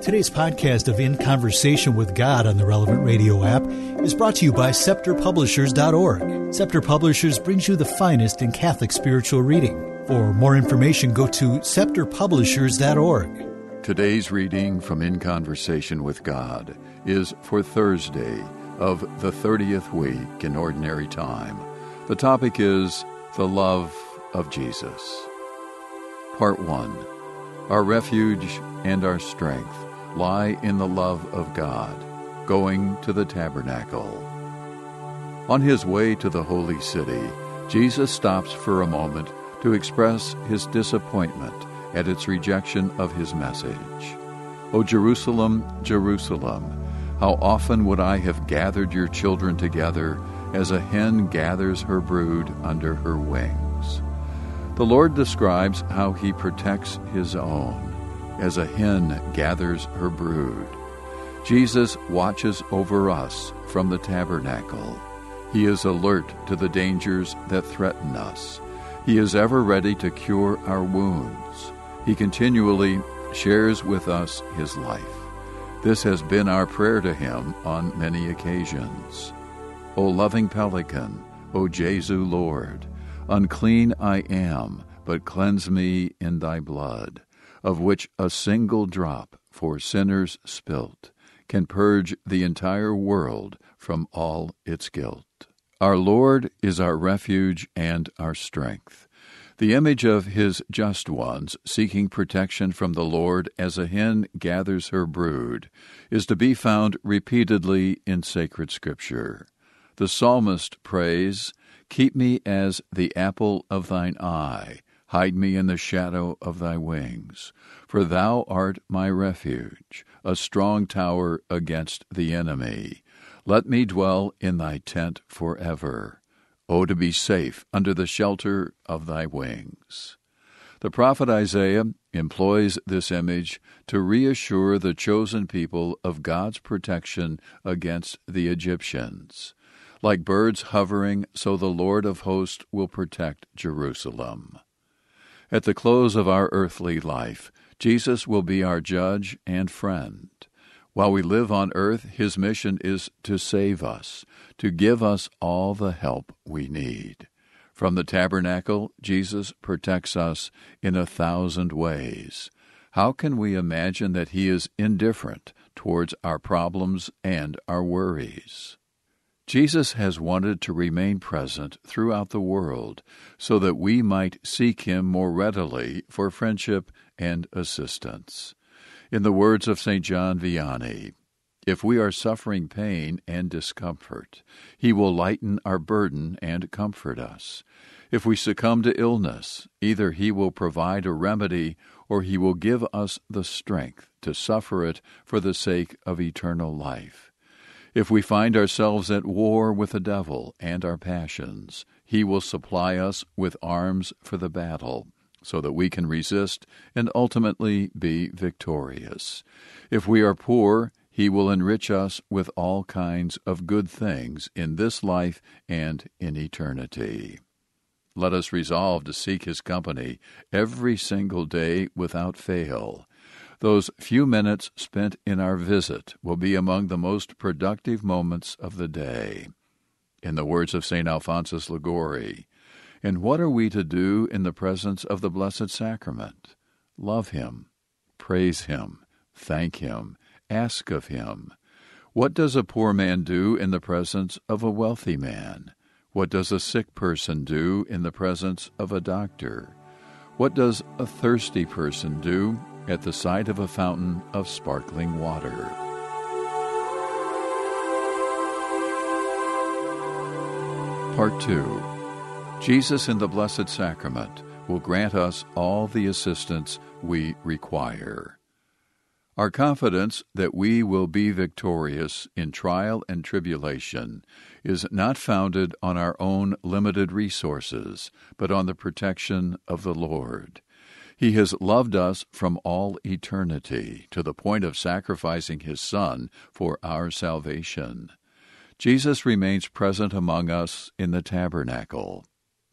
Today's podcast of In Conversation with God on the Relevant Radio app is brought to you by ScepterPublishers.org. Scepter Publishers brings you the finest in Catholic spiritual reading. For more information, go to ScepterPublishers.org. Today's reading from In Conversation with God is for Thursday of the 30th week in Ordinary Time. The topic is the love of Jesus. Part 1 Our refuge and our strength lie in the love of God, going to the tabernacle. On his way to the holy city, Jesus stops for a moment to express his disappointment at its rejection of his message. O Jerusalem, Jerusalem, how often would I have gathered your children together as a hen gathers her brood under her wings? The Lord describes how he protects his own as a hen gathers her brood. Jesus watches over us from the tabernacle. He is alert to the dangers that threaten us. He is ever ready to cure our wounds. He continually shares with us his life. This has been our prayer to him on many occasions. O loving pelican, O Jesu Lord, unclean I am, but cleanse me in thy blood of which a single drop for sinners spilt can purge the entire world from all its guilt. Our Lord is our refuge and our strength. The image of his just ones seeking protection from the Lord as a hen gathers her brood is to be found repeatedly in sacred scripture. The psalmist prays, Keep me as the apple of thine eye Hide me in the shadow of thy wings. For thou art my refuge, a strong tower against the enemy. Let me dwell in thy tent forever. O to be safe under the shelter of thy wings. The prophet Isaiah employs this image to reassure the chosen people of God's protection against the Egyptians. Like birds hovering, so the Lord of hosts will protect Jerusalem. At the close of our earthly life, Jesus will be our judge and friend. While we live on earth, his mission is to save us, to give us all the help we need. From the tabernacle, Jesus protects us in a thousand ways. How can we imagine that he is indifferent towards our problems and our worries? Jesus has wanted to remain present throughout the world so that we might seek him more readily for friendship and assistance. In the words of St. John Vianney, if we are suffering pain and discomfort, he will lighten our burden and comfort us. If we succumb to illness, either he will provide a remedy or he will give us the strength to suffer it for the sake of eternal life. If we find ourselves at war with the devil and our passions, he will supply us with arms for the battle, so that we can resist and ultimately be victorious. If we are poor, he will enrich us with all kinds of good things in this life and in eternity. Let us resolve to seek his company every single day without fail those few minutes spent in our visit will be among the most productive moments of the day. In the words of St. Alphonsus Liguori, and what are we to do in the presence of the Blessed Sacrament? Love Him, praise Him, thank Him, ask of Him. What does a poor man do in the presence of a wealthy man? What does a sick person do in the presence of a doctor? What does a thirsty person do at the sight of a fountain of sparkling water. Part 2 Jesus in the Blessed Sacrament will grant us all the assistance we require. Our confidence that we will be victorious in trial and tribulation is not founded on our own limited resources, but on the protection of the Lord. He has loved us from all eternity to the point of sacrificing his Son for our salvation. Jesus remains present among us in the tabernacle.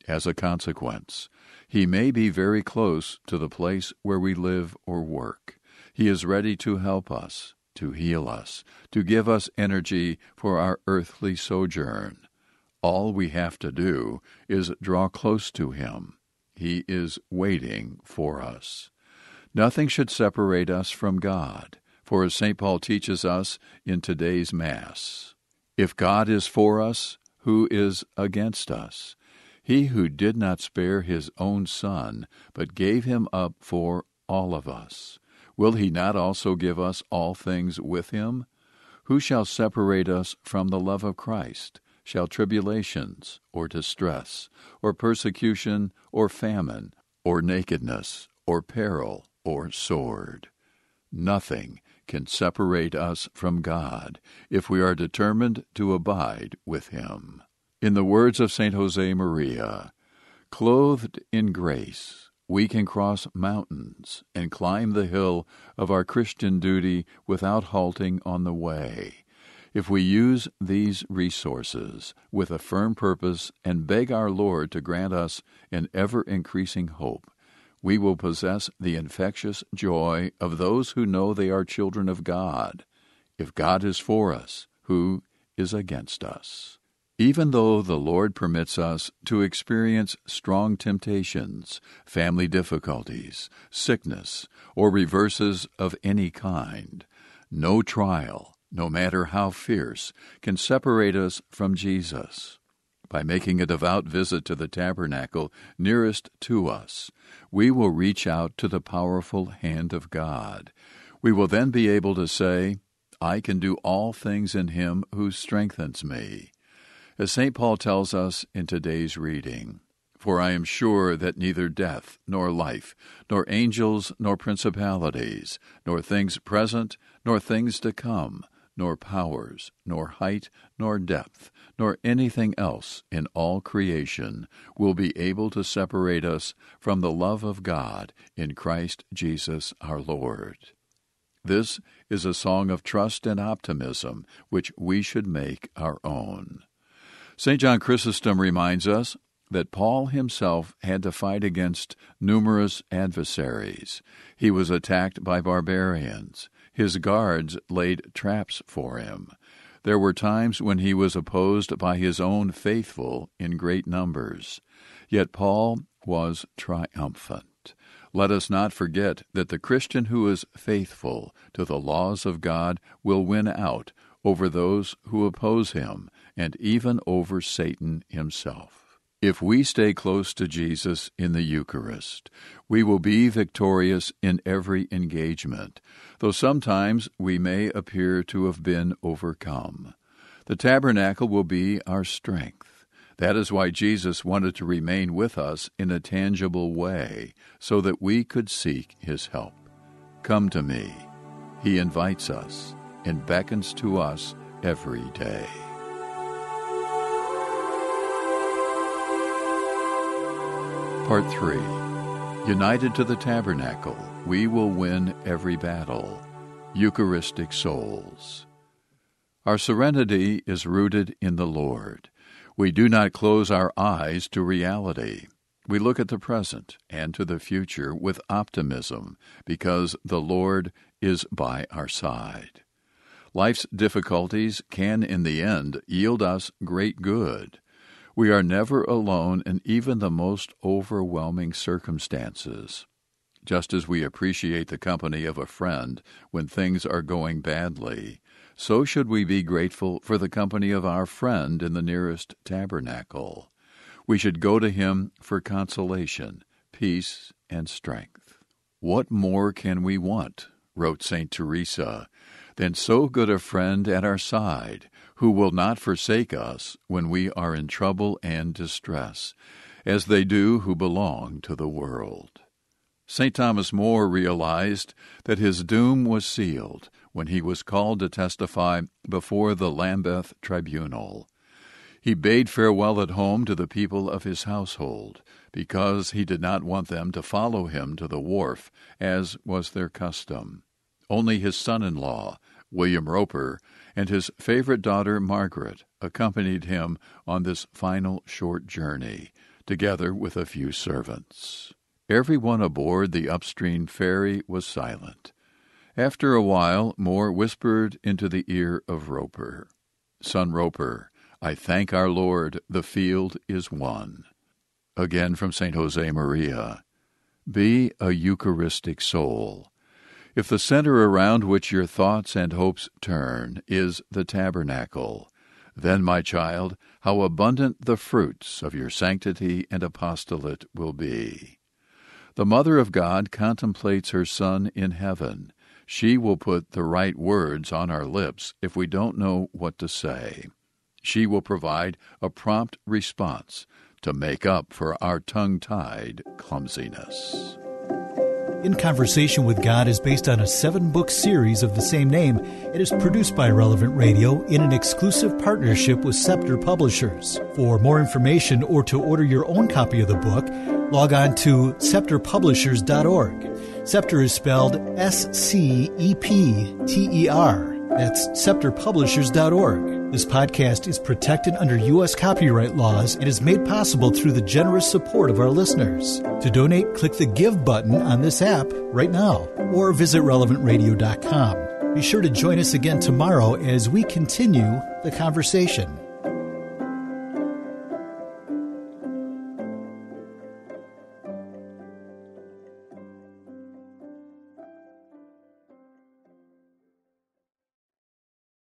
As a consequence, he may be very close to the place where we live or work. He is ready to help us, to heal us, to give us energy for our earthly sojourn. All we have to do is draw close to Him. He is waiting for us. Nothing should separate us from God, for as St. Paul teaches us in today's Mass, if God is for us, who is against us? He who did not spare his own Son, but gave him up for all of us, will he not also give us all things with him? Who shall separate us from the love of Christ? Shall tribulations, or distress, or persecution, or famine, or nakedness, or peril, or sword? Nothing can separate us from God if we are determined to abide with Him. In the words of St. Jose Maria, clothed in grace, we can cross mountains and climb the hill of our Christian duty without halting on the way. If we use these resources with a firm purpose and beg our Lord to grant us an ever increasing hope, we will possess the infectious joy of those who know they are children of God. If God is for us, who is against us? Even though the Lord permits us to experience strong temptations, family difficulties, sickness, or reverses of any kind, no trial, no matter how fierce, can separate us from Jesus. By making a devout visit to the tabernacle nearest to us, we will reach out to the powerful hand of God. We will then be able to say, I can do all things in him who strengthens me. As St. Paul tells us in today's reading, For I am sure that neither death, nor life, nor angels, nor principalities, nor things present, nor things to come, nor powers, nor height, nor depth, nor anything else in all creation will be able to separate us from the love of God in Christ Jesus our Lord. This is a song of trust and optimism which we should make our own. St. John Chrysostom reminds us that Paul himself had to fight against numerous adversaries. He was attacked by barbarians. His guards laid traps for him. There were times when he was opposed by his own faithful in great numbers. Yet Paul was triumphant. Let us not forget that the Christian who is faithful to the laws of God will win out over those who oppose him and even over Satan himself. If we stay close to Jesus in the Eucharist, we will be victorious in every engagement, though sometimes we may appear to have been overcome. The tabernacle will be our strength. That is why Jesus wanted to remain with us in a tangible way, so that we could seek his help. Come to me. He invites us and beckons to us every day. Part 3 United to the tabernacle, we will win every battle. Eucharistic souls. Our serenity is rooted in the Lord. We do not close our eyes to reality. We look at the present and to the future with optimism because the Lord is by our side. Life's difficulties can, in the end, yield us great good. We are never alone in even the most overwhelming circumstances. Just as we appreciate the company of a friend when things are going badly, so should we be grateful for the company of our friend in the nearest tabernacle. We should go to him for consolation, peace, and strength. What more can we want, wrote St. Teresa, than so good a friend at our side who will not forsake us when we are in trouble and distress, as they do who belong to the world. St. Thomas More realized that his doom was sealed when he was called to testify before the Lambeth tribunal. He bade farewell at home to the people of his household, because he did not want them to follow him to the wharf, as was their custom. Only his son in law, William Roper, and his favorite daughter Margaret accompanied him on this final short journey, together with a few servants. Everyone aboard the upstream ferry was silent. After a while, More whispered into the ear of Roper, Son Roper, I thank our Lord, the field is won. Again from St. Jose Maria, Be a Eucharistic soul. If the center around which your thoughts and hopes turn is the tabernacle, then, my child, how abundant the fruits of your sanctity and apostolate will be. The Mother of God contemplates her Son in heaven. She will put the right words on our lips if we don't know what to say. She will provide a prompt response to make up for our tongue tied clumsiness. In Conversation with God is based on a seven book series of the same name. It is produced by Relevant Radio in an exclusive partnership with Scepter Publishers. For more information or to order your own copy of the book, log on to scepterpublishers.org. Scepter is spelled S C E P T E R. That's scepterpublishers.org. This podcast is protected under U.S. copyright laws and is made possible through the generous support of our listeners. To donate, click the Give button on this app right now or visit relevantradio.com. Be sure to join us again tomorrow as we continue the conversation.